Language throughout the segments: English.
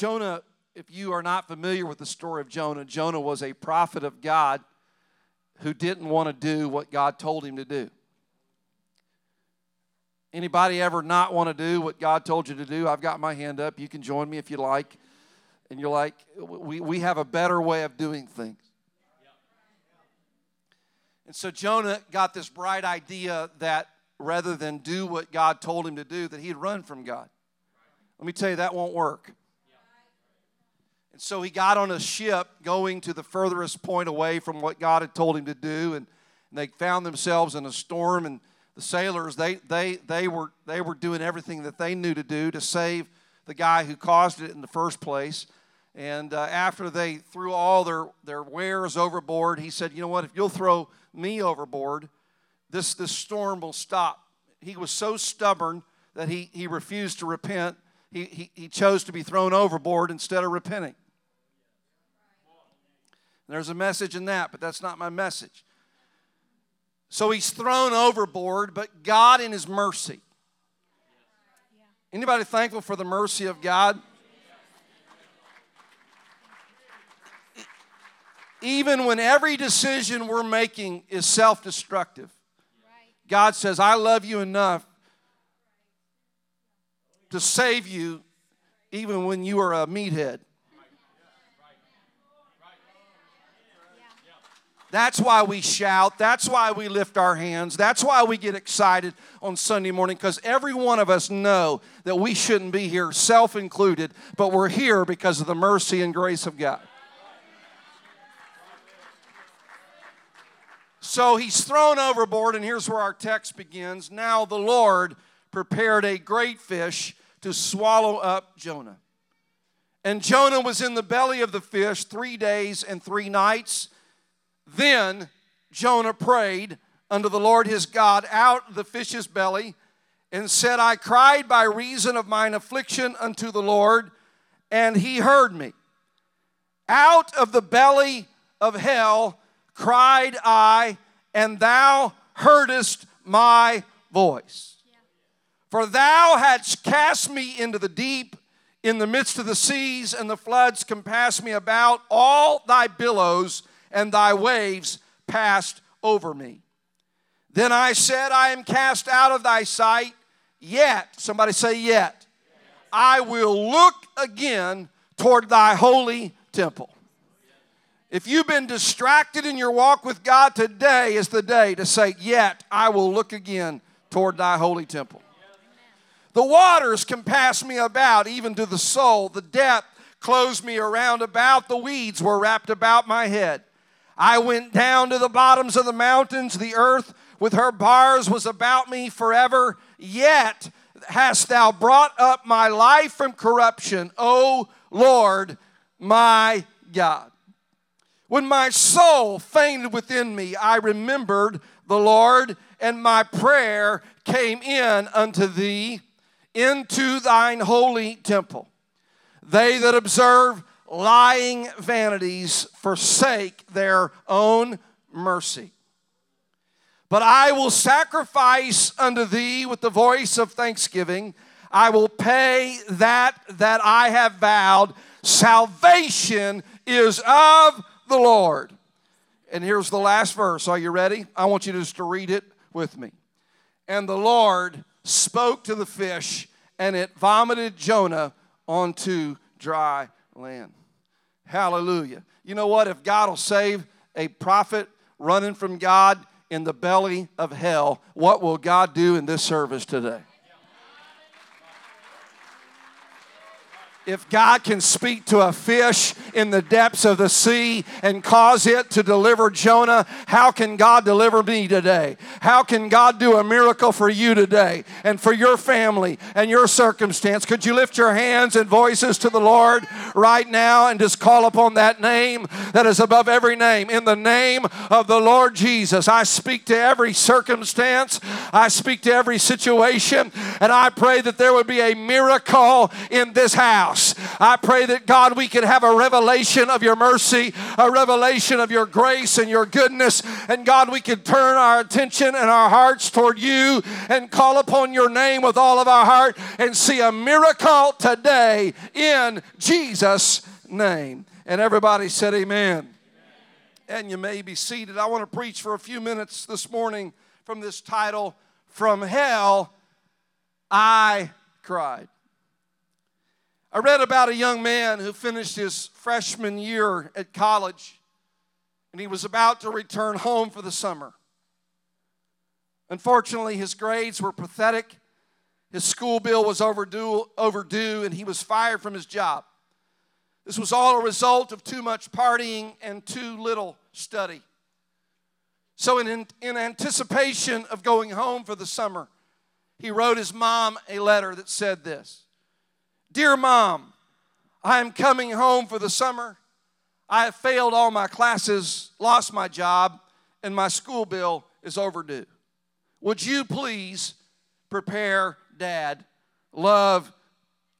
Jonah, if you are not familiar with the story of Jonah, Jonah was a prophet of God who didn't want to do what God told him to do. Anybody ever not want to do what God told you to do? I've got my hand up. You can join me if you like. And you're like, we, we have a better way of doing things. And so Jonah got this bright idea that rather than do what God told him to do, that he'd run from God. Let me tell you, that won't work. So he got on a ship going to the furthest point away from what God had told him to do, and, and they found themselves in a storm. And the sailors, they, they, they, were, they were doing everything that they knew to do to save the guy who caused it in the first place. And uh, after they threw all their, their wares overboard, he said, You know what? If you'll throw me overboard, this, this storm will stop. He was so stubborn that he, he refused to repent. He, he, he chose to be thrown overboard instead of repenting. There's a message in that, but that's not my message. So he's thrown overboard, but God in his mercy. Anybody thankful for the mercy of God? Even when every decision we're making is self destructive, God says, I love you enough to save you even when you are a meathead. That's why we shout. That's why we lift our hands. That's why we get excited on Sunday morning because every one of us know that we shouldn't be here, self included, but we're here because of the mercy and grace of God. So he's thrown overboard, and here's where our text begins. Now the Lord prepared a great fish to swallow up Jonah. And Jonah was in the belly of the fish three days and three nights. Then Jonah prayed unto the Lord his God out of the fish's belly and said, I cried by reason of mine affliction unto the Lord, and he heard me. Out of the belly of hell cried I, and thou heardest my voice. For thou hadst cast me into the deep, in the midst of the seas, and the floods compassed me about. All thy billows and thy waves passed over me. Then I said, I am cast out of thy sight, yet, somebody say, yet, I will look again toward thy holy temple. If you've been distracted in your walk with God, today is the day to say, Yet I will look again toward thy holy temple. The waters compassed me about, even to the soul. The depth closed me around about. The weeds were wrapped about my head. I went down to the bottoms of the mountains. The earth with her bars was about me forever. Yet hast thou brought up my life from corruption, O Lord my God. When my soul fainted within me, I remembered the Lord, and my prayer came in unto thee into thine holy temple. They that observe lying vanities forsake their own mercy. But I will sacrifice unto thee with the voice of thanksgiving. I will pay that that I have vowed. Salvation is of the Lord. And here's the last verse. Are you ready? I want you just to read it with me. And the Lord spoke to the fish, and it vomited Jonah onto dry land. Hallelujah. You know what? If God will save a prophet running from God in the belly of hell, what will God do in this service today? If God can speak to a fish in the depths of the sea and cause it to deliver Jonah, how can God deliver me today? How can God do a miracle for you today and for your family and your circumstance? Could you lift your hands and voices to the Lord right now and just call upon that name that is above every name? In the name of the Lord Jesus, I speak to every circumstance, I speak to every situation, and I pray that there would be a miracle in this house I pray that God, we can have a revelation of your mercy, a revelation of your grace and your goodness. And God, we can turn our attention and our hearts toward you and call upon your name with all of our heart and see a miracle today in Jesus' name. And everybody said, Amen. And you may be seated. I want to preach for a few minutes this morning from this title, From Hell I Cried. I read about a young man who finished his freshman year at college and he was about to return home for the summer. Unfortunately, his grades were pathetic. His school bill was overdue, overdue and he was fired from his job. This was all a result of too much partying and too little study. So, in, in anticipation of going home for the summer, he wrote his mom a letter that said this Dear mom, I am coming home for the summer. I have failed all my classes, lost my job, and my school bill is overdue. Would you please prepare dad? Love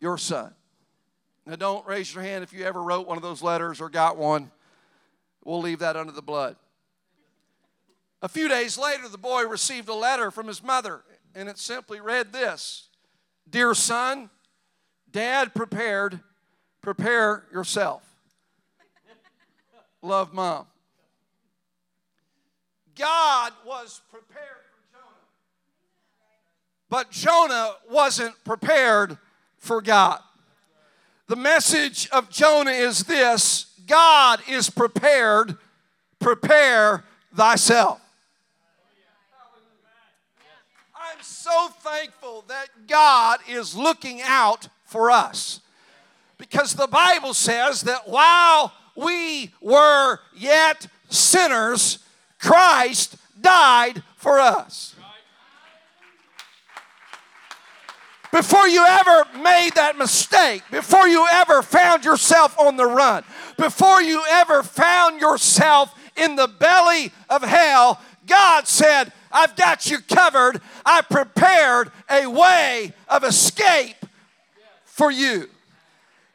your son. Now, don't raise your hand if you ever wrote one of those letters or got one. We'll leave that under the blood. A few days later, the boy received a letter from his mother, and it simply read this Dear son, dad prepared, prepare yourself. Love mom. God was prepared for Jonah, but Jonah wasn't prepared for God. The message of Jonah is this God is prepared, prepare thyself. I'm so thankful that God is looking out for us. Because the Bible says that while we were yet sinners, Christ died for us. Before you ever made that mistake, before you ever found yourself on the run, before you ever found yourself in the belly of hell, God said, I've got you covered. I prepared a way of escape for you.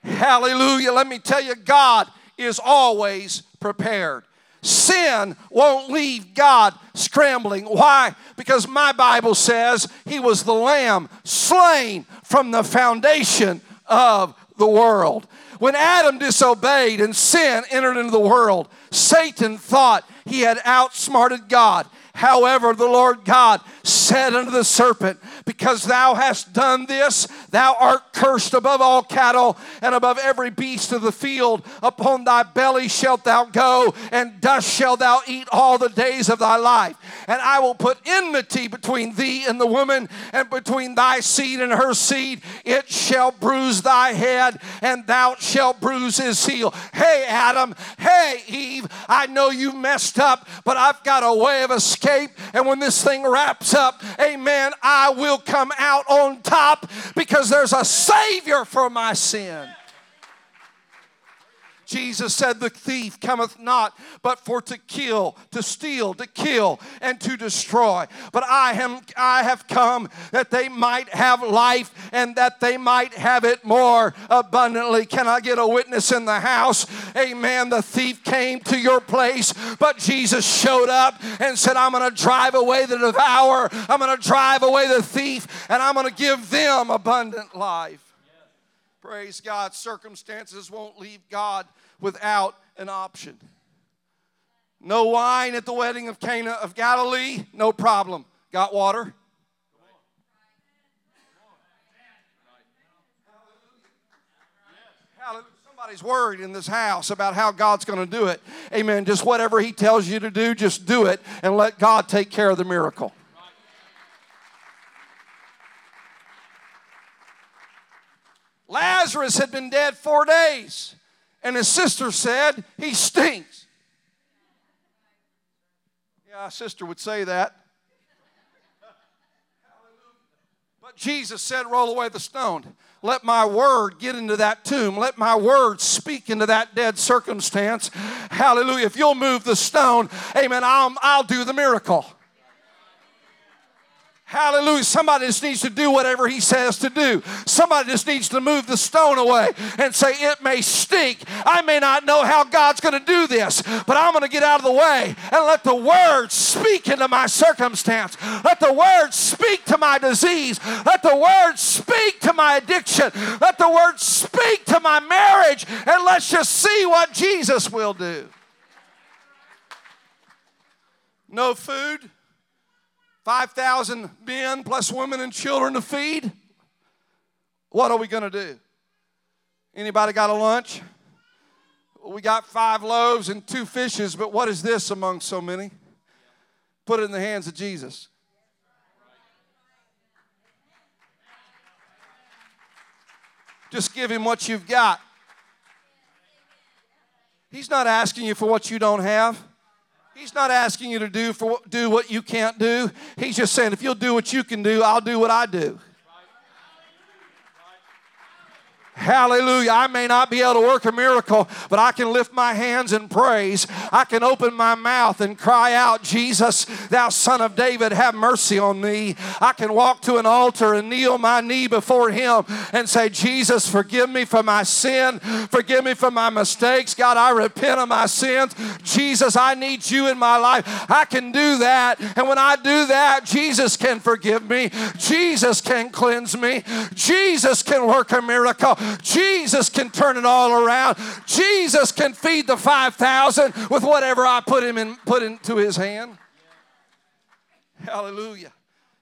Hallelujah. Let me tell you, God is always prepared. Sin won't leave God scrambling. Why? Because my Bible says he was the lamb slain from the foundation of the world. When Adam disobeyed and sin entered into the world, Satan thought he had outsmarted God. However, the Lord God said unto the serpent, Because thou hast done this, thou art cursed above all cattle and above every beast of the field. Upon thy belly shalt thou go, and dust shalt thou eat all the days of thy life. And I will put enmity between thee and the woman, and between thy seed and her seed. It shall bruise thy head, and thou shalt bruise his heel. Hey, Adam. Hey, Eve. I know you messed up, but I've got a way of escape escape. And when this thing wraps up, amen, I will come out on top because there's a Savior for my sin. Jesus said, The thief cometh not but for to kill, to steal, to kill, and to destroy. But I am I have come that they might have life and that they might have it more abundantly. Can I get a witness in the house? Amen. The thief came to your place, but Jesus showed up and said, I'm gonna drive away the devourer, I'm gonna drive away the thief, and I'm gonna give them abundant life. Praise God. Circumstances won't leave God without an option. No wine at the wedding of Cana of Galilee, no problem. Got water? Somebody's worried in this house about how God's going to do it. Amen. Just whatever He tells you to do, just do it and let God take care of the miracle. Lazarus had been dead four days, and his sister said, He stinks. Yeah, a sister would say that. But Jesus said, Roll away the stone. Let my word get into that tomb. Let my word speak into that dead circumstance. Hallelujah. If you'll move the stone, amen, I'll, I'll do the miracle. Hallelujah. Somebody just needs to do whatever he says to do. Somebody just needs to move the stone away and say, It may stink. I may not know how God's going to do this, but I'm going to get out of the way and let the word speak into my circumstance. Let the word speak to my disease. Let the word speak to my addiction. Let the word speak to my marriage. And let's just see what Jesus will do. No food 5,000 men plus women and children to feed. What are we going to do? Anybody got a lunch? We got five loaves and two fishes, but what is this among so many? Put it in the hands of Jesus. Just give him what you've got. He's not asking you for what you don't have. He's not asking you to do for do what you can't do. He's just saying, if you'll do what you can do, I'll do what I do. Hallelujah. I may not be able to work a miracle, but I can lift my hands and praise. I can open my mouth and cry out, Jesus, thou son of David, have mercy on me. I can walk to an altar and kneel my knee before him and say, Jesus, forgive me for my sin. Forgive me for my mistakes. God, I repent of my sins. Jesus, I need you in my life. I can do that. And when I do that, Jesus can forgive me. Jesus can cleanse me. Jesus can work a miracle. Jesus can turn it all around. Jesus can feed the 5,000 with whatever I put him in, put into his hand. Hallelujah.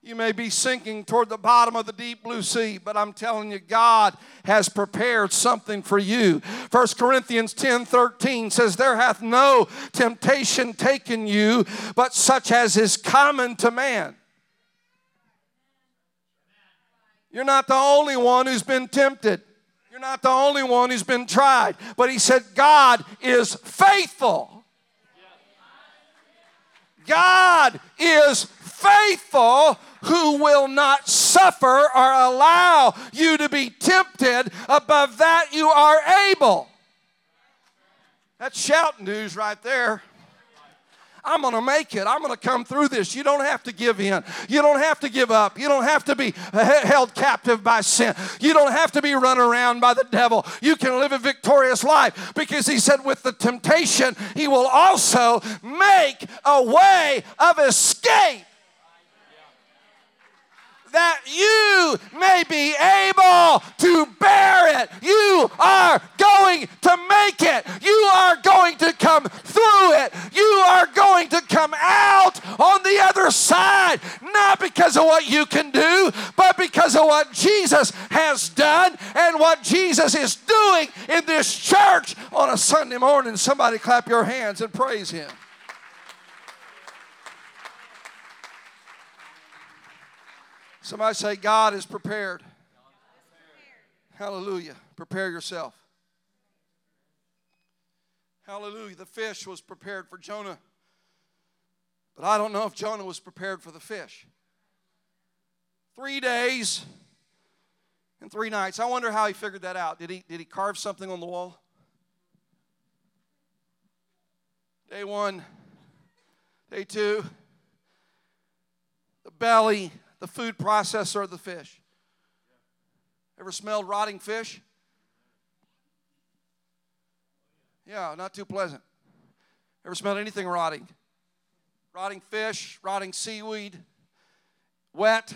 You may be sinking toward the bottom of the deep blue sea, but I'm telling you, God has prepared something for you. 1 Corinthians 10 13 says, There hath no temptation taken you, but such as is common to man. You're not the only one who's been tempted. You're not the only one who's been tried. But he said, God is faithful. God is faithful who will not suffer or allow you to be tempted above that you are able. That's shouting news right there. I'm going to make it. I'm going to come through this. You don't have to give in. You don't have to give up. You don't have to be held captive by sin. You don't have to be run around by the devil. You can live a victorious life because he said, with the temptation, he will also make a way of escape that you may be able to bear it. You are going to make it. You are going to come through it. You are going to come out on the other side, not because of what you can do, but because of what Jesus has done and what Jesus is doing in this church on a Sunday morning. Somebody clap your hands and praise Him. Somebody say, God is prepared. Hallelujah. Prepare yourself. Hallelujah. The fish was prepared for Jonah. But I don't know if Jonah was prepared for the fish. Three days and three nights. I wonder how he figured that out. Did he, did he carve something on the wall? Day one, day two, the belly the food processor of the fish. Ever smelled rotting fish? Yeah, not too pleasant. Ever smelled anything rotting? Rotting fish, rotting seaweed, wet,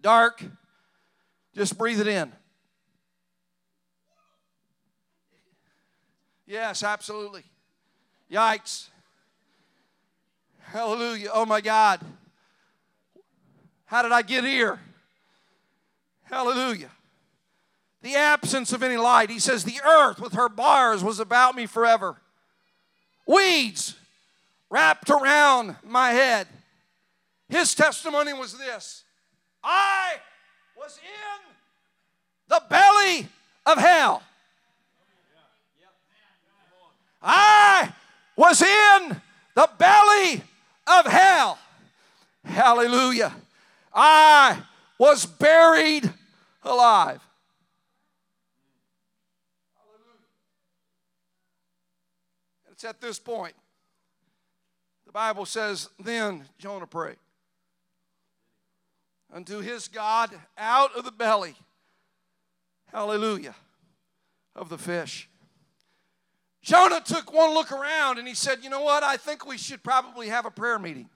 dark. Just breathe it in. Yes, absolutely. Yikes. Hallelujah. Oh my God. How did I get here? Hallelujah. The absence of any light. He says, The earth with her bars was about me forever. Weeds wrapped around my head. His testimony was this I was in the belly of hell. I was in the belly of hell. Hallelujah. I was buried alive. It's at this point. The Bible says, then Jonah prayed. unto his God out of the belly, hallelujah, of the fish. Jonah took one look around and he said, You know what? I think we should probably have a prayer meeting.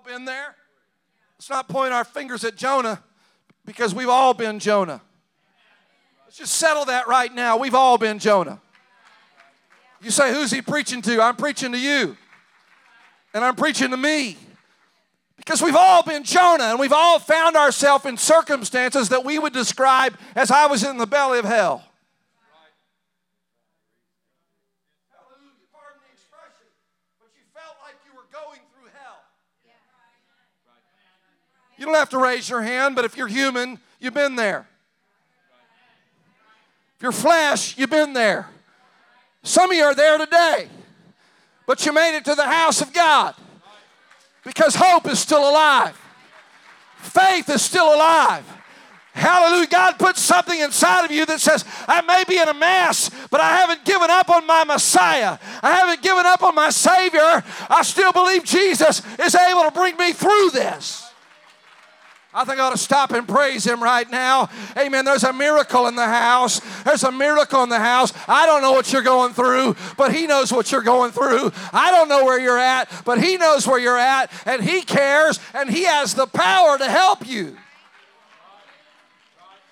All been there. Let's not point our fingers at Jonah because we've all been Jonah. Let's just settle that right now. We've all been Jonah. You say, Who's he preaching to? I'm preaching to you. And I'm preaching to me. Because we've all been Jonah and we've all found ourselves in circumstances that we would describe as I was in the belly of hell. Pardon the expression, but you felt like you were going through hell. You don't have to raise your hand, but if you're human, you've been there. If you're flesh, you've been there. Some of you are there today, but you made it to the house of God because hope is still alive, faith is still alive. Hallelujah. God put something inside of you that says, I may be in a mess, but I haven't given up on my Messiah. I haven't given up on my Savior. I still believe Jesus is able to bring me through this. I think I ought to stop and praise him right now. Amen. There's a miracle in the house. There's a miracle in the house. I don't know what you're going through, but he knows what you're going through. I don't know where you're at, but he knows where you're at, and he cares, and he has the power to help you.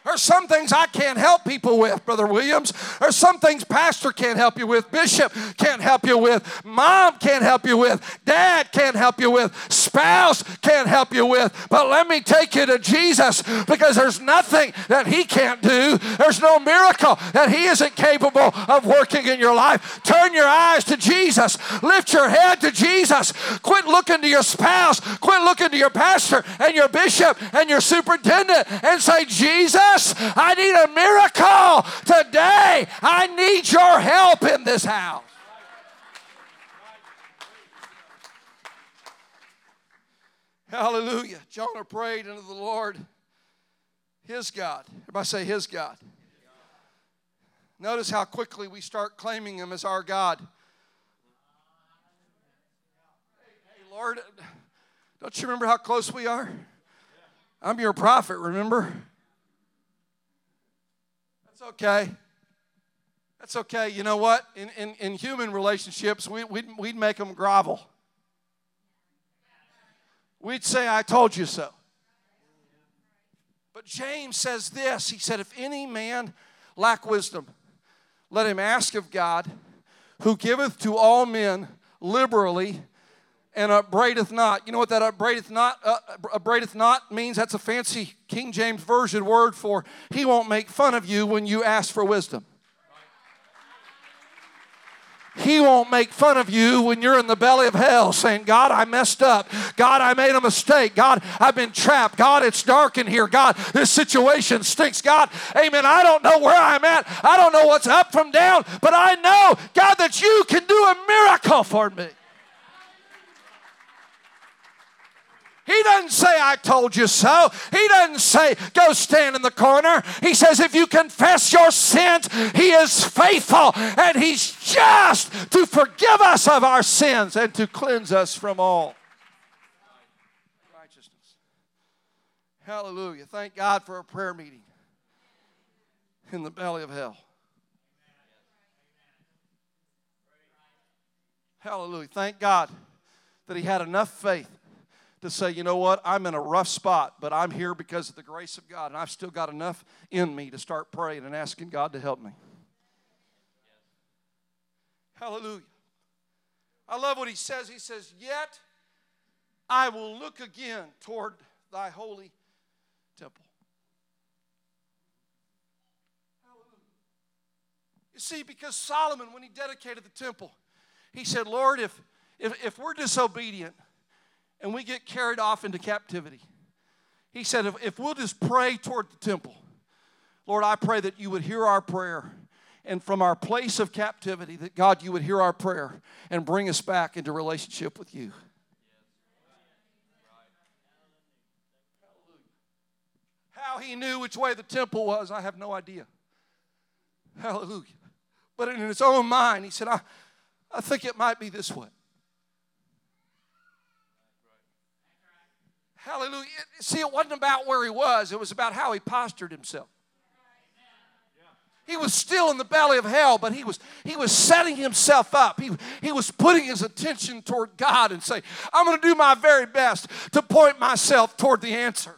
There's some things I can't help people with, Brother Williams. There's some things Pastor can't help you with, Bishop can't help you with, Mom can't help you with, Dad can't help you with, spouse can't help you with. But let me take you to Jesus because there's nothing that He can't do. There's no miracle that He isn't capable of working in your life. Turn your eyes to Jesus. Lift your head to Jesus. Quit looking to your spouse. Quit looking to your pastor and your bishop and your superintendent and say, Jesus. I need a miracle today. I need your help in this house. Hallelujah. Jonah prayed unto the Lord, his God. Everybody say, his God. Notice how quickly we start claiming him as our God. Hey, Lord, don't you remember how close we are? I'm your prophet, remember? That's okay. That's okay. You know what? In, in, in human relationships, we, we'd, we'd make them grovel. We'd say, I told you so. But James says this He said, If any man lack wisdom, let him ask of God, who giveth to all men liberally and upbraideth not. You know what that upbraideth not uh, upbraideth not means? That's a fancy King James version word for he won't make fun of you when you ask for wisdom. He won't make fun of you when you're in the belly of hell saying, God, I messed up. God, I made a mistake. God, I've been trapped. God, it's dark in here. God, this situation stinks. God, amen. I don't know where I'm at. I don't know what's up from down, but I know, God, that you can do a miracle for me. He doesn't say, I told you so. He doesn't say, go stand in the corner. He says, if you confess your sins, He is faithful and He's just to forgive us of our sins and to cleanse us from all righteousness. Hallelujah. Thank God for a prayer meeting in the belly of hell. Hallelujah. Thank God that he had enough faith to say, you know what, I'm in a rough spot, but I'm here because of the grace of God, and I've still got enough in me to start praying and asking God to help me. Hallelujah. I love what he says. He says, Yet I will look again toward thy holy temple. You see, because Solomon, when he dedicated the temple, he said, Lord, if, if, if we're disobedient, and we get carried off into captivity. He said, if, if we'll just pray toward the temple, Lord, I pray that you would hear our prayer. And from our place of captivity, that God, you would hear our prayer and bring us back into relationship with you. How he knew which way the temple was, I have no idea. Hallelujah. But in his own mind, he said, I, I think it might be this way. Hallelujah. See, it wasn't about where he was, it was about how he postured himself. He was still in the belly of hell, but he was, he was setting himself up. He, he was putting his attention toward God and saying, I'm going to do my very best to point myself toward the answer.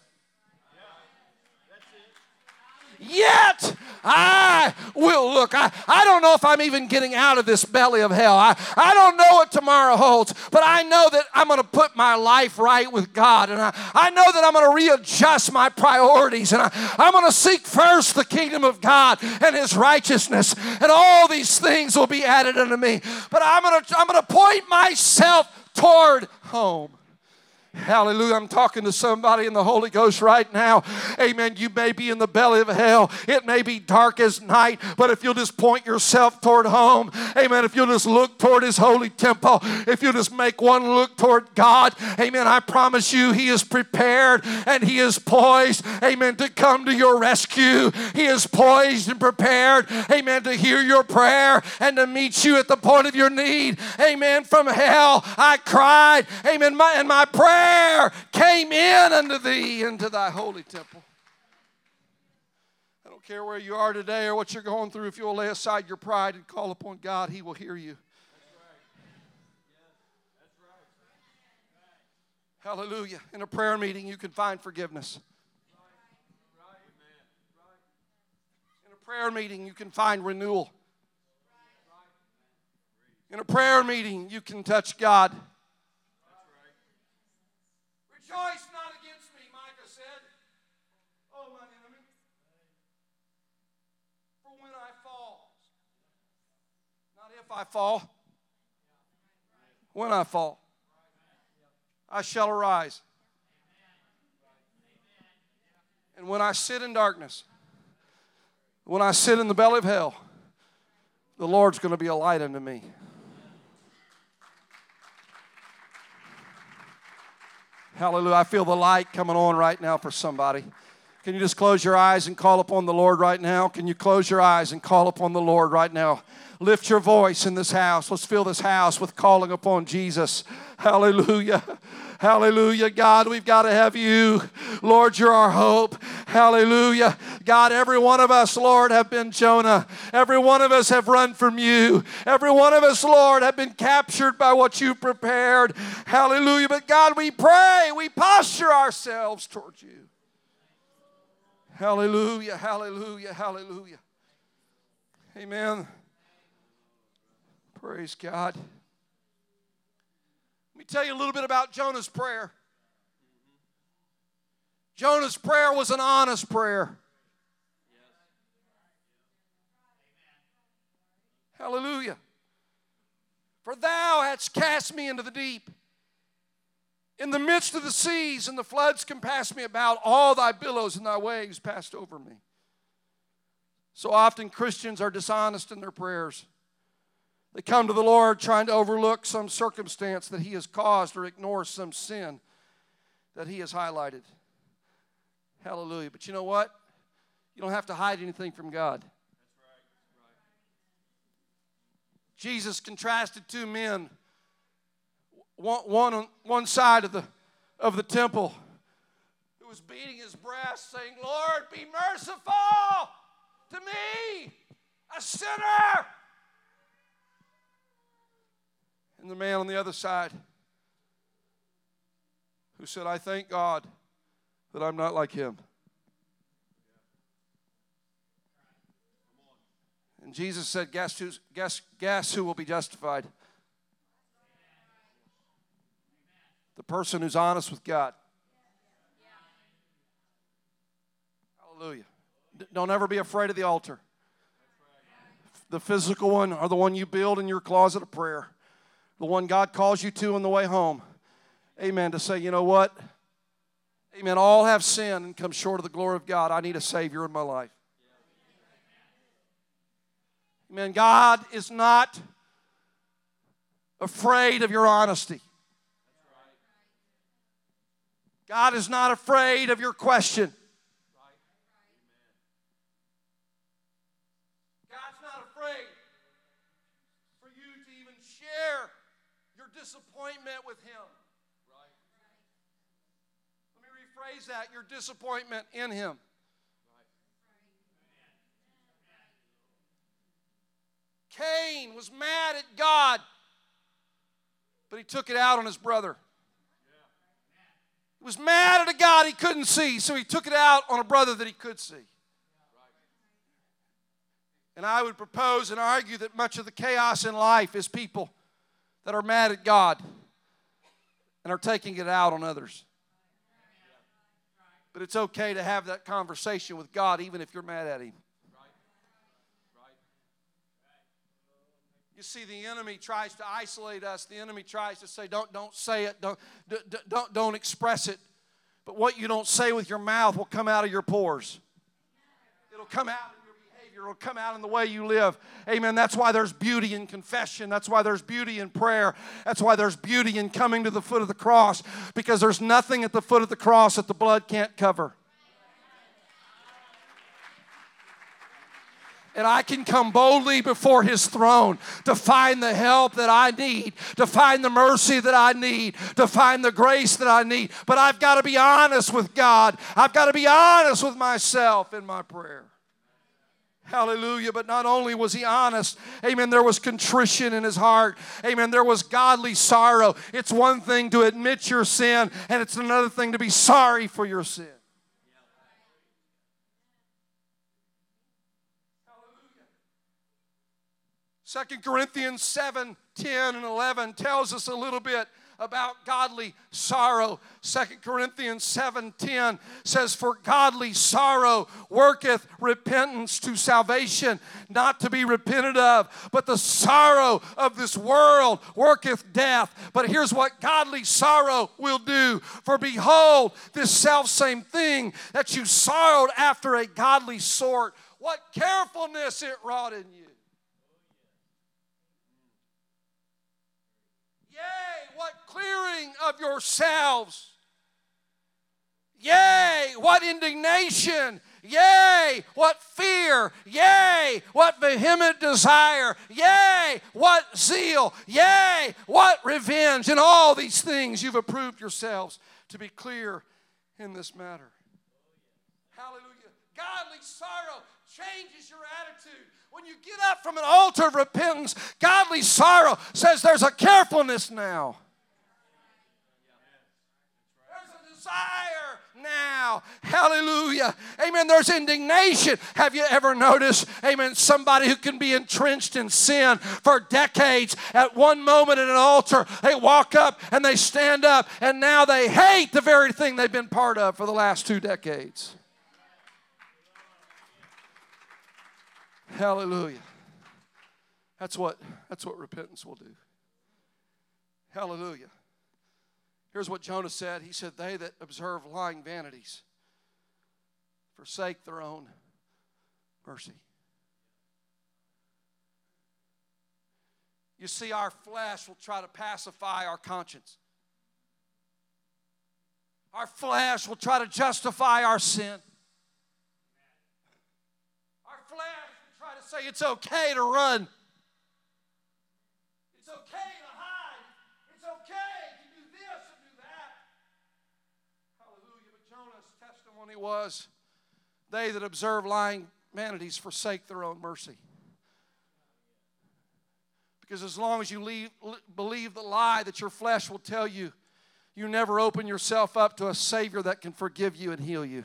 Yet I will look. I, I don't know if I'm even getting out of this belly of hell. I, I don't know what tomorrow holds, but I know that I'm going to put my life right with God. And I, I know that I'm going to readjust my priorities. And I, I'm going to seek first the kingdom of God and his righteousness. And all these things will be added unto me. But I'm going to, I'm going to point myself toward home. Hallelujah. I'm talking to somebody in the Holy Ghost right now. Amen. You may be in the belly of hell. It may be dark as night, but if you'll just point yourself toward home, amen. If you'll just look toward His holy temple, if you'll just make one look toward God, amen. I promise you, He is prepared and He is poised, amen, to come to your rescue. He is poised and prepared, amen, to hear your prayer and to meet you at the point of your need. Amen. From hell, I cried, amen, my, and my prayer prayer came in unto thee into thy holy temple. I don't care where you are today or what you're going through, if you'll lay aside your pride and call upon God, He will hear you. Hallelujah. In a prayer meeting, you can find forgiveness. In a prayer meeting, you can find renewal. In a prayer meeting, you can touch God. Rejoice not against me, Micah said. Oh, my enemy. For when I fall, not if I fall, when I fall, I shall arise. And when I sit in darkness, when I sit in the belly of hell, the Lord's going to be a light unto me. Hallelujah. I feel the light coming on right now for somebody. Can you just close your eyes and call upon the Lord right now? Can you close your eyes and call upon the Lord right now? Lift your voice in this house. Let's fill this house with calling upon Jesus. Hallelujah. Hallelujah. God, we've got to have you. Lord, you're our hope. Hallelujah. God, every one of us, Lord, have been Jonah. Every one of us have run from you. Every one of us, Lord, have been captured by what you prepared. Hallelujah. But God, we pray, we posture ourselves towards you. Hallelujah, hallelujah, hallelujah. Amen. Praise God. Let me tell you a little bit about Jonah's prayer. Jonah's prayer was an honest prayer. Hallelujah. For thou hadst cast me into the deep in the midst of the seas, and the floods compassed me about, all thy billows and thy waves passed over me. So often Christians are dishonest in their prayers. They come to the Lord trying to overlook some circumstance that He has caused or ignore some sin that He has highlighted. Hallelujah. But you know what? You don't have to hide anything from God. Jesus contrasted two men one, one on one side of the, of the temple who was beating his breast, saying, Lord, be merciful to me, a sinner. And the man on the other side who said, I thank God that I'm not like him. And Jesus said, Guess, guess, guess who will be justified? Person who's honest with God. Hallelujah. Don't ever be afraid of the altar. The physical one or the one you build in your closet of prayer. The one God calls you to on the way home. Amen. To say, you know what? Amen. All have sinned and come short of the glory of God. I need a Savior in my life. Amen. God is not afraid of your honesty. God is not afraid of your question. God's not afraid for you to even share your disappointment with Him. Let me rephrase that, your disappointment in Him. Cain was mad at God, but he took it out on his brother. He was mad at a God he couldn't see, so he took it out on a brother that he could see. And I would propose and argue that much of the chaos in life is people that are mad at God and are taking it out on others. But it's okay to have that conversation with God even if you're mad at Him. You see, the enemy tries to isolate us. The enemy tries to say, "Don't, don't say it. Don't, don't, don't express it." But what you don't say with your mouth will come out of your pores. It'll come out in your behavior, it'll come out in the way you live. Amen. That's why there's beauty in confession. That's why there's beauty in prayer. That's why there's beauty in coming to the foot of the cross because there's nothing at the foot of the cross that the blood can't cover. And I can come boldly before His throne to find the help that I need, to find the mercy that I need, to find the grace that I need. But I've got to be honest with God. I've got to be honest with myself in my prayer. Hallelujah. But not only was he honest, amen, there was contrition in his heart. Amen. There was godly sorrow. It's one thing to admit your sin, and it's another thing to be sorry for your sin. Second Corinthians 7 10 and 11 tells us a little bit about godly sorrow. Second Corinthians 7:10 says for godly sorrow worketh repentance to salvation, not to be repented of, but the sorrow of this world worketh death. But here's what godly sorrow will do. For behold, this self same thing that you sorrowed after a godly sort, what carefulness it wrought in you. What clearing of yourselves. Yea, what indignation. Yea, what fear. Yea, what vehement desire. Yea, what zeal. Yea, what revenge. In all these things you've approved yourselves to be clear in this matter. Hallelujah. Godly sorrow changes your attitude. When you get up from an altar of repentance, godly sorrow says there's a carefulness now. There's a desire now. Hallelujah. Amen. There's indignation. Have you ever noticed, amen, somebody who can be entrenched in sin for decades at one moment at an altar, they walk up and they stand up and now they hate the very thing they've been part of for the last two decades. Hallelujah. That's what that's what repentance will do. Hallelujah. Here's what Jonah said He said, They that observe lying vanities forsake their own mercy. You see, our flesh will try to pacify our conscience. Our flesh will try to justify our sin. Our flesh will try to say it's okay to run. It's okay to do this and do that. Hallelujah. But Jonah's testimony was they that observe lying vanities forsake their own mercy. Because as long as you leave, believe the lie that your flesh will tell you, you never open yourself up to a Savior that can forgive you and heal you.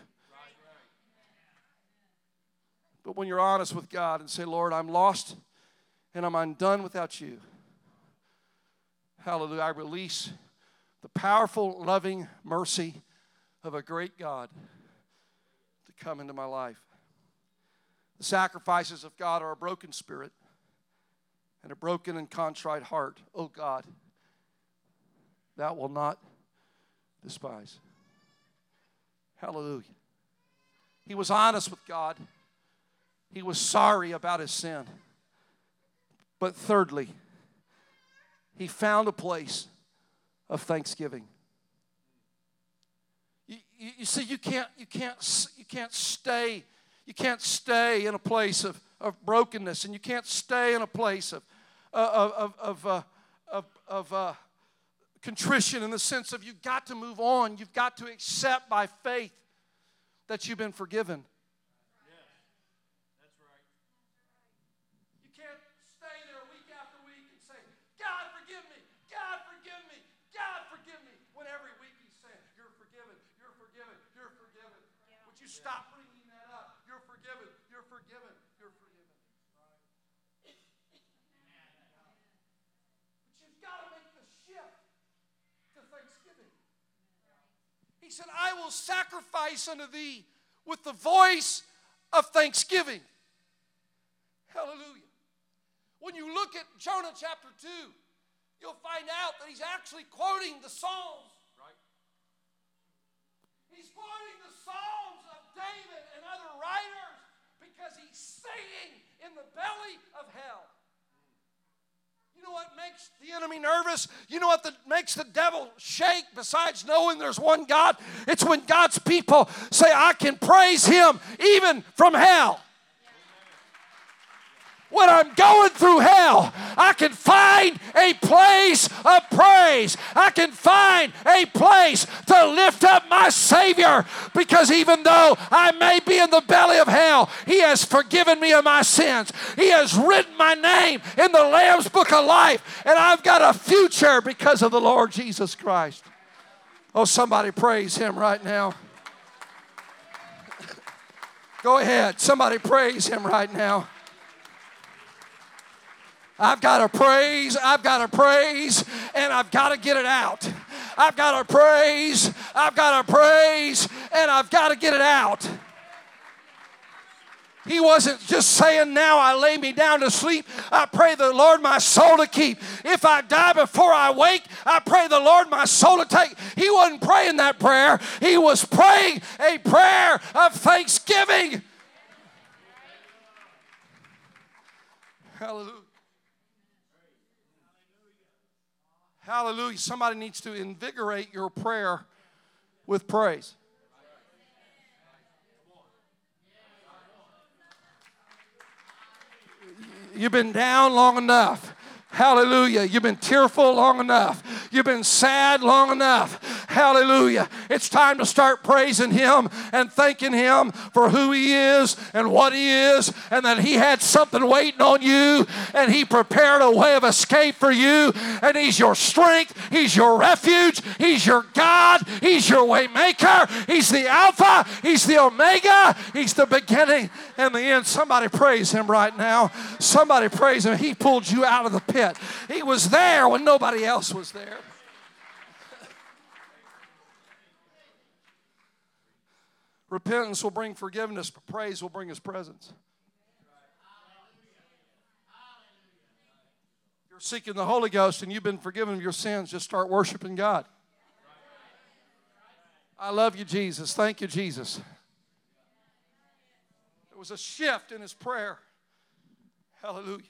But when you're honest with God and say, Lord, I'm lost and I'm undone without you, hallelujah, I release the powerful, loving mercy of a great God to come into my life. The sacrifices of God are a broken spirit and a broken and contrite heart. Oh God, that will not despise. Hallelujah. He was honest with God, he was sorry about his sin. But thirdly, he found a place of thanksgiving. You, you, you, see, you can't, you, can't, you can't stay, you can't stay in a place of, of brokenness, and you can't stay in a place of, of, of, of, uh, of, of uh, contrition in the sense of you've got to move on. You've got to accept by faith that you've been forgiven. You can't stay there week after week and say, God, forgive me. God, forgive me. God, forgive me. When every week he's saying, You're forgiven. You're forgiven. You're forgiven. Would you stop bringing that up? You're forgiven. You're forgiven. You're forgiven. But you've got to make the shift to thanksgiving. He said, I will sacrifice unto thee with the voice of thanksgiving. Hallelujah. When you look at Jonah chapter 2, you'll find out that he's actually quoting the Psalms. Right. He's quoting the Psalms of David and other writers because he's singing in the belly of hell. Makes the enemy nervous? You know what the, makes the devil shake besides knowing there's one God? It's when God's people say, I can praise him even from hell when I'm going through hell, I can find a place of praise. I can find a place to lift up my Savior because even though I may be in the belly of hell, He has forgiven me of my sins. He has written my name in the Lamb's book of life, and I've got a future because of the Lord Jesus Christ. Oh, somebody praise Him right now. Go ahead. Somebody praise Him right now. I've got to praise, I've got to praise, and I've got to get it out. I've got to praise, I've got to praise, and I've got to get it out. He wasn't just saying, Now I lay me down to sleep. I pray the Lord my soul to keep. If I die before I wake, I pray the Lord my soul to take. He wasn't praying that prayer, he was praying a prayer of thanksgiving. Hallelujah. Hallelujah. Somebody needs to invigorate your prayer with praise. You've been down long enough. Hallelujah. You've been tearful long enough. You've been sad long enough. Hallelujah. It's time to start praising Him and thanking Him for who He is and what He is, and that He had something waiting on you, and He prepared a way of escape for you, and He's your strength, He's your refuge, He's your God, He's your waymaker, He's the Alpha, He's the Omega, He's the beginning and the end. Somebody praise Him right now. Somebody praise Him. He pulled you out of the pit. He was there when nobody else was there. Repentance will bring forgiveness, but praise will bring his presence. You're seeking the Holy Ghost and you've been forgiven of your sins, just start worshiping God. I love you, Jesus. Thank you, Jesus. There was a shift in his prayer. Hallelujah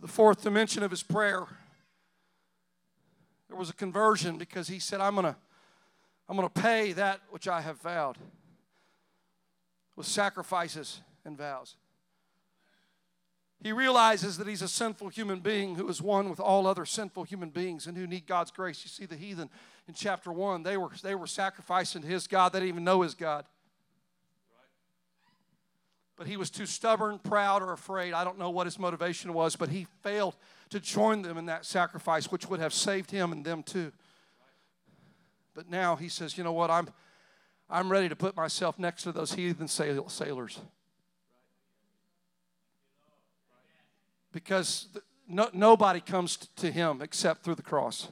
the fourth dimension of his prayer, there was a conversion because he said, I'm going to I'm going to pay that which I have vowed with sacrifices and vows. He realizes that he's a sinful human being who is one with all other sinful human beings and who need God's grace. You see, the heathen in chapter 1, they were, they were sacrificing to his God. They didn't even know his God but he was too stubborn, proud, or afraid. I don't know what his motivation was, but he failed to join them in that sacrifice, which would have saved him and them too. But now he says, you know what? I'm, I'm ready to put myself next to those heathen sailors. Because no, nobody comes to him except through the cross.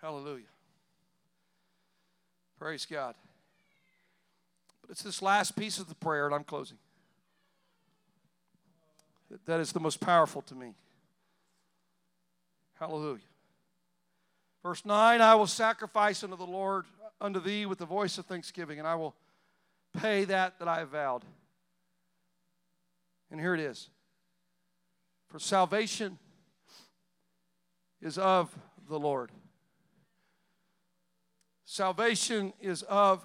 Hallelujah. Praise God. But It's this last piece of the prayer, and I'm closing. That is the most powerful to me. Hallelujah. Verse 9 I will sacrifice unto the Lord, unto thee, with the voice of thanksgiving, and I will pay that that I have vowed. And here it is. For salvation is of the Lord. Salvation is of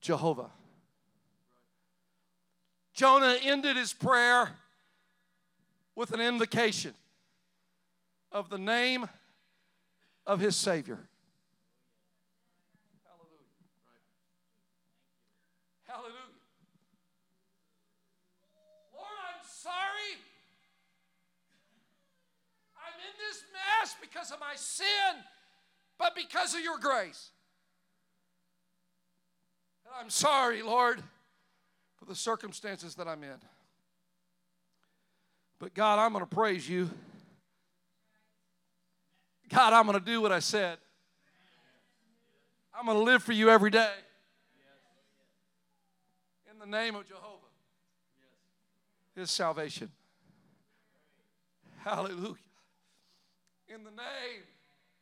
Jehovah. Jonah ended his prayer with an invocation of the name of his Savior. Hallelujah. Hallelujah. Lord, I'm sorry. I'm in this mess because of my sin, but because of your grace. And I'm sorry, Lord, for the circumstances that I'm in. But God, I'm going to praise you. God, I'm going to do what I said. I'm going to live for you every day. In the name of Jehovah, His salvation. Hallelujah. In the name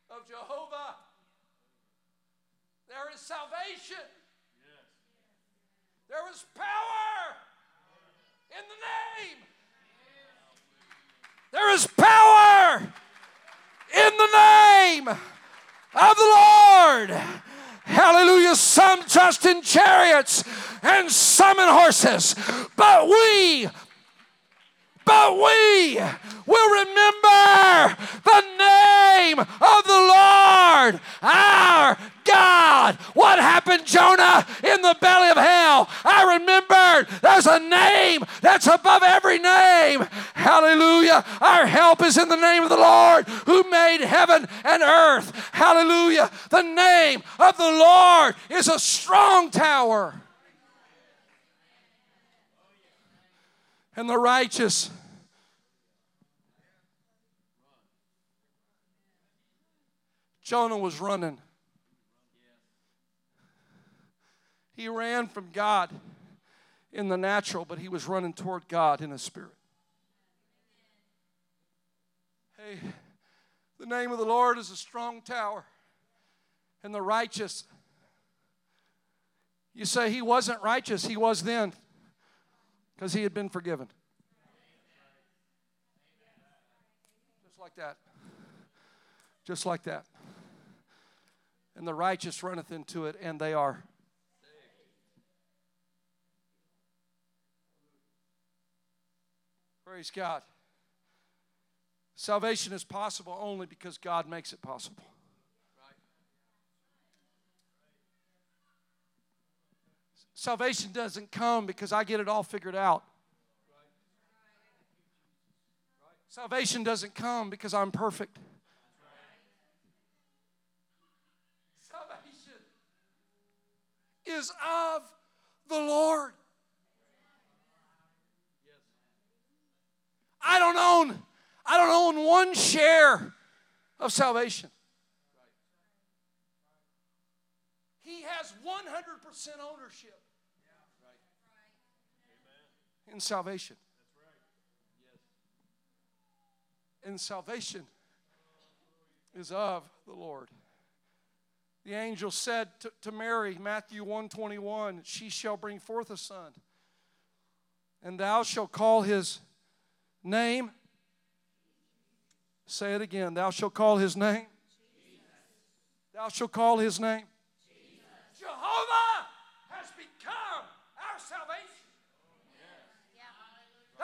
of Jehovah, there is salvation. There is power in the name. There is power in the name of the Lord. Hallelujah. Some trust in chariots and some in horses, but we but we will remember the name of the Lord our God. What happened, Jonah, in the belly of hell? I remembered there's a name that's above every name. Hallelujah. Our help is in the name of the Lord who made heaven and earth. Hallelujah. The name of the Lord is a strong tower. And the righteous. Jonah was running. He ran from God in the natural, but he was running toward God in the spirit. Hey, the name of the Lord is a strong tower, and the righteous. You say he wasn't righteous, he was then because he had been forgiven. Just like that. Just like that. And the righteous runneth into it, and they are. Praise God. Salvation is possible only because God makes it possible. Salvation doesn't come because I get it all figured out. Salvation doesn't come because I'm perfect. Salvation is of the Lord. I don't own I don't own one share of salvation. He has 100% ownership in salvation. And salvation is of the Lord. The angel said to, to Mary, Matthew 121, she shall bring forth a son, and thou shalt call his name. Say it again. Thou shalt call his name. Thou shalt call his name. Jehovah has become our salvation.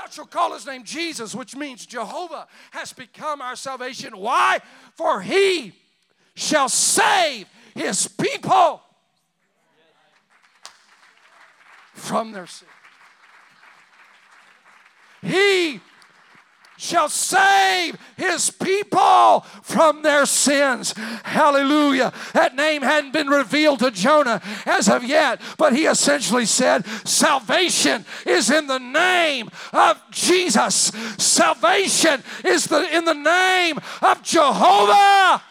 Thou shalt call his name Jesus, which means Jehovah has become our salvation. Why? For he shall save his people from their sin. He shall save his people from their sins. Hallelujah. That name hadn't been revealed to Jonah as of yet, but he essentially said, Salvation is in the name of Jesus. Salvation is the, in the name of Jehovah.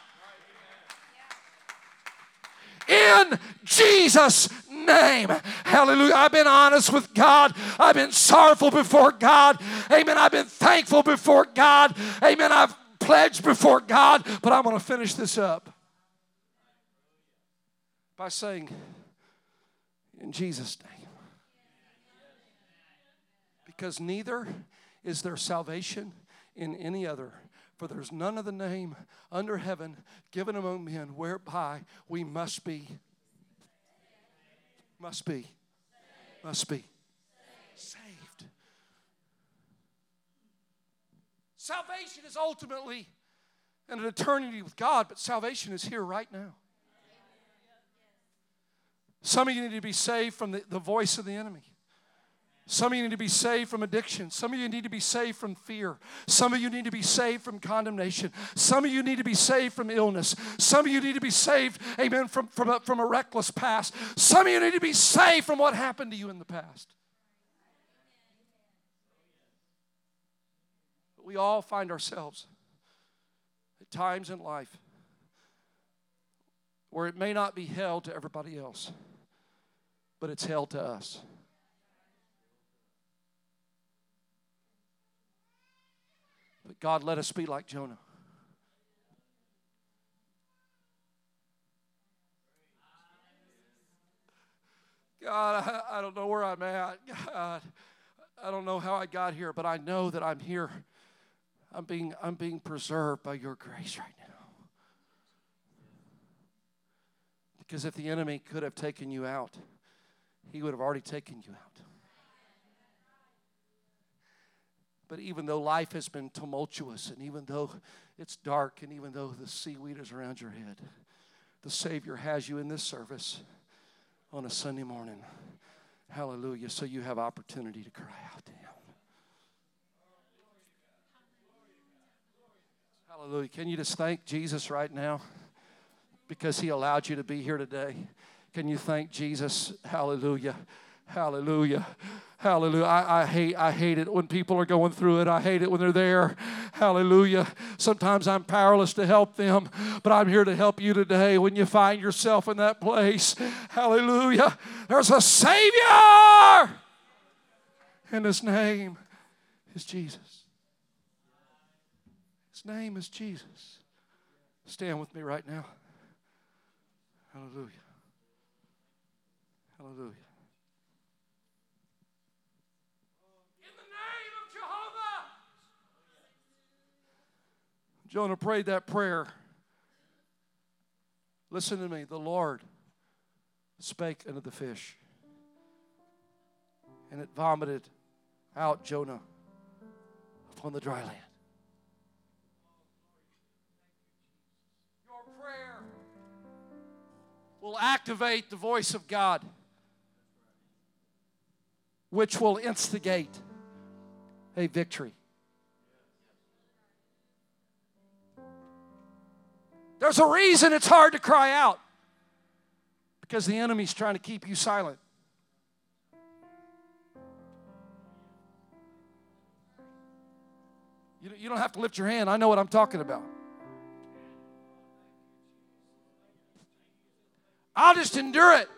In Jesus' name. Hallelujah. I've been honest with God. I've been sorrowful before God. Amen. I've been thankful before God. Amen. I've pledged before God. But I'm going to finish this up by saying, in Jesus' name. Because neither is there salvation in any other. For there's none of the name under heaven given among men whereby we must be must be. Must be. Saved. Salvation is ultimately an eternity with God, but salvation is here right now. Some of you need to be saved from the, the voice of the enemy. Some of you need to be saved from addiction. Some of you need to be saved from fear. Some of you need to be saved from condemnation. Some of you need to be saved from illness. Some of you need to be saved, amen, from, from, a, from a reckless past. Some of you need to be saved from what happened to you in the past. But we all find ourselves at times in life where it may not be held to everybody else, but it's held to us. God, let us be like Jonah. God, I, I, don't know where I'm at. God, I don't know how I got here, but I know that I'm here. I'm being, I'm being preserved by your grace right now. Because if the enemy could have taken you out, he would have already taken you out. But even though life has been tumultuous, and even though it's dark, and even though the seaweed is around your head, the Savior has you in this service on a Sunday morning. Hallelujah. So you have opportunity to cry out to Him. Hallelujah. Can you just thank Jesus right now because He allowed you to be here today? Can you thank Jesus? Hallelujah. Hallelujah. Hallelujah. I, I, hate I hate it when people are going through it. I hate it when they're there. Hallelujah. Sometimes I'm powerless to help them, but I'm here to help you today when you find yourself in that place. Hallelujah. There's a Savior. And his name is Jesus. His name is Jesus. Stand with me right now. Hallelujah. Hallelujah. Jonah prayed that prayer. Listen to me. The Lord spake unto the fish, and it vomited out Jonah upon the dry land. Your prayer will activate the voice of God, which will instigate a victory. There's a reason it's hard to cry out because the enemy's trying to keep you silent. You don't have to lift your hand. I know what I'm talking about. I'll just endure it.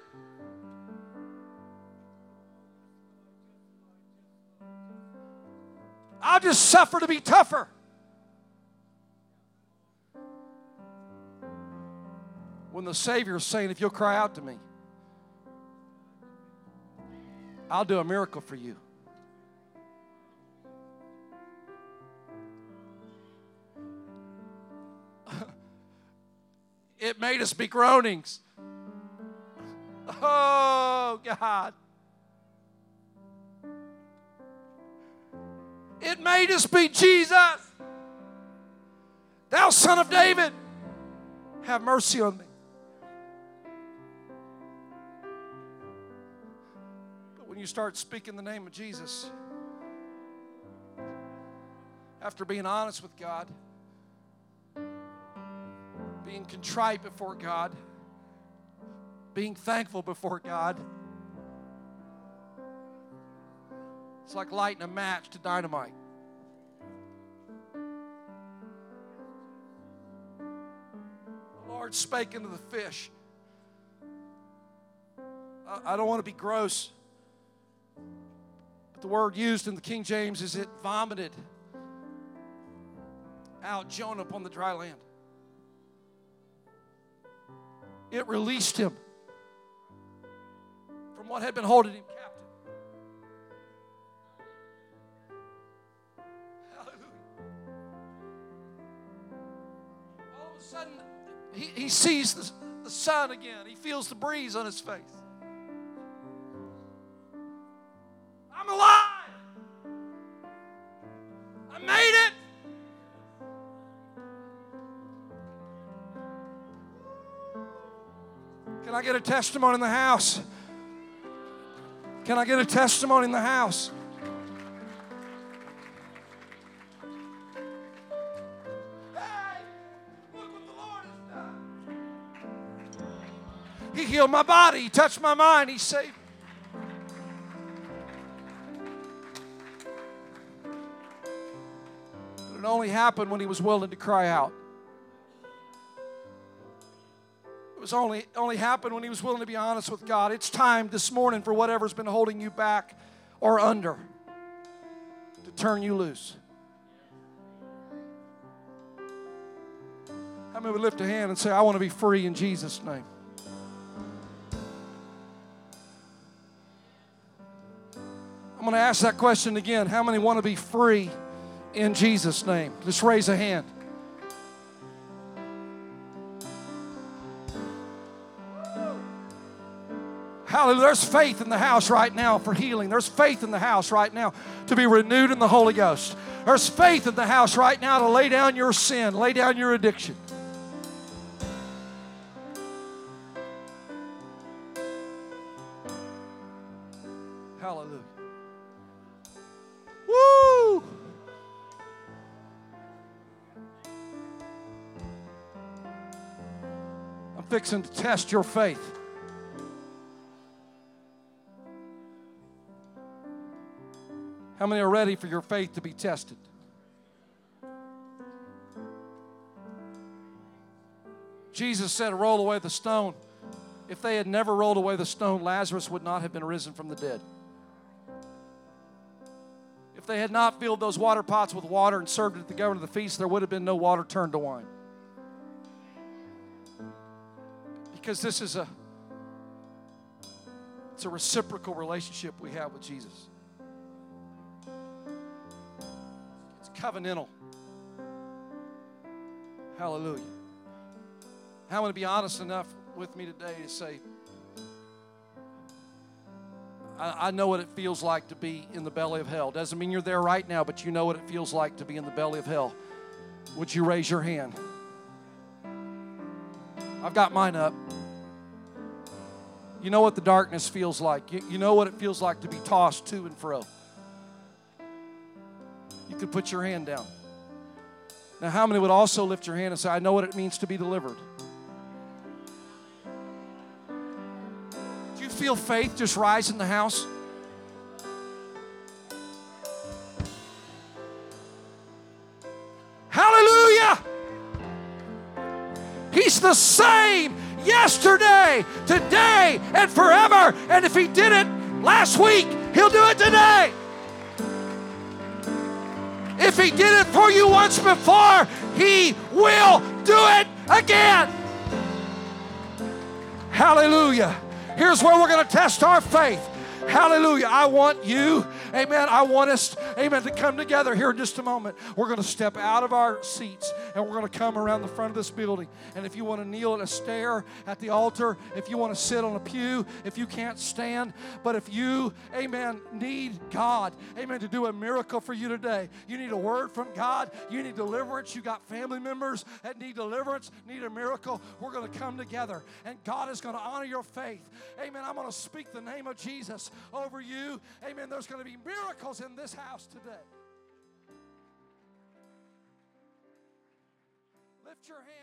I'll just suffer to be tougher. When the Savior is saying, If you'll cry out to me, I'll do a miracle for you. it made us be groanings. Oh, God. It made us be Jesus. Thou son of David, have mercy on me. You start speaking the name of Jesus, after being honest with God, being contrite before God, being thankful before God, it's like lighting a match to dynamite. The Lord spake into the fish. I don't want to be gross. The word used in the King James is it vomited out Jonah upon the dry land. It released him from what had been holding him captive. Hallelujah. All of a sudden, he, he sees the, the sun again. He feels the breeze on his face. I get a testimony in the house? Can I get a testimony in the house? He healed my body. He touched my mind. He saved. But it only happened when he was willing to cry out. Was only only happened when he was willing to be honest with God. It's time this morning for whatever's been holding you back or under to turn you loose. How many would lift a hand and say, I want to be free in Jesus' name? I'm going to ask that question again. How many want to be free in Jesus' name? Just raise a hand. Hallelujah. There's faith in the house right now for healing. There's faith in the house right now to be renewed in the Holy Ghost. There's faith in the house right now to lay down your sin, lay down your addiction. Hallelujah. Woo! I'm fixing to test your faith. How many are ready for your faith to be tested? Jesus said, Roll away the stone. If they had never rolled away the stone, Lazarus would not have been risen from the dead. If they had not filled those water pots with water and served it at the governor of the feast, there would have been no water turned to wine. Because this is a it's a reciprocal relationship we have with Jesus. Covenantal. Hallelujah. I want to be honest enough with me today to say, I, I know what it feels like to be in the belly of hell. Doesn't mean you're there right now, but you know what it feels like to be in the belly of hell. Would you raise your hand? I've got mine up. You know what the darkness feels like. You, you know what it feels like to be tossed to and fro. You could put your hand down. Now, how many would also lift your hand and say, I know what it means to be delivered? Do you feel faith just rise in the house? Hallelujah! He's the same yesterday, today, and forever. And if He did it last week, He'll do it today. If He did it for you once before, He will do it again. Hallelujah. Here's where we're going to test our faith. Hallelujah. I want you, amen. I want us, amen, to come together here in just a moment. We're going to step out of our seats and we're going to come around the front of this building. And if you want to kneel at a stair at the altar, if you want to sit on a pew, if you can't stand, but if you, amen, need God, amen, to do a miracle for you today, you need a word from God, you need deliverance, you got family members that need deliverance, need a miracle, we're going to come together and God is going to honor your faith. Amen. I'm going to speak the name of Jesus over you. Amen. There's going to be miracles in this house today. Lift your hand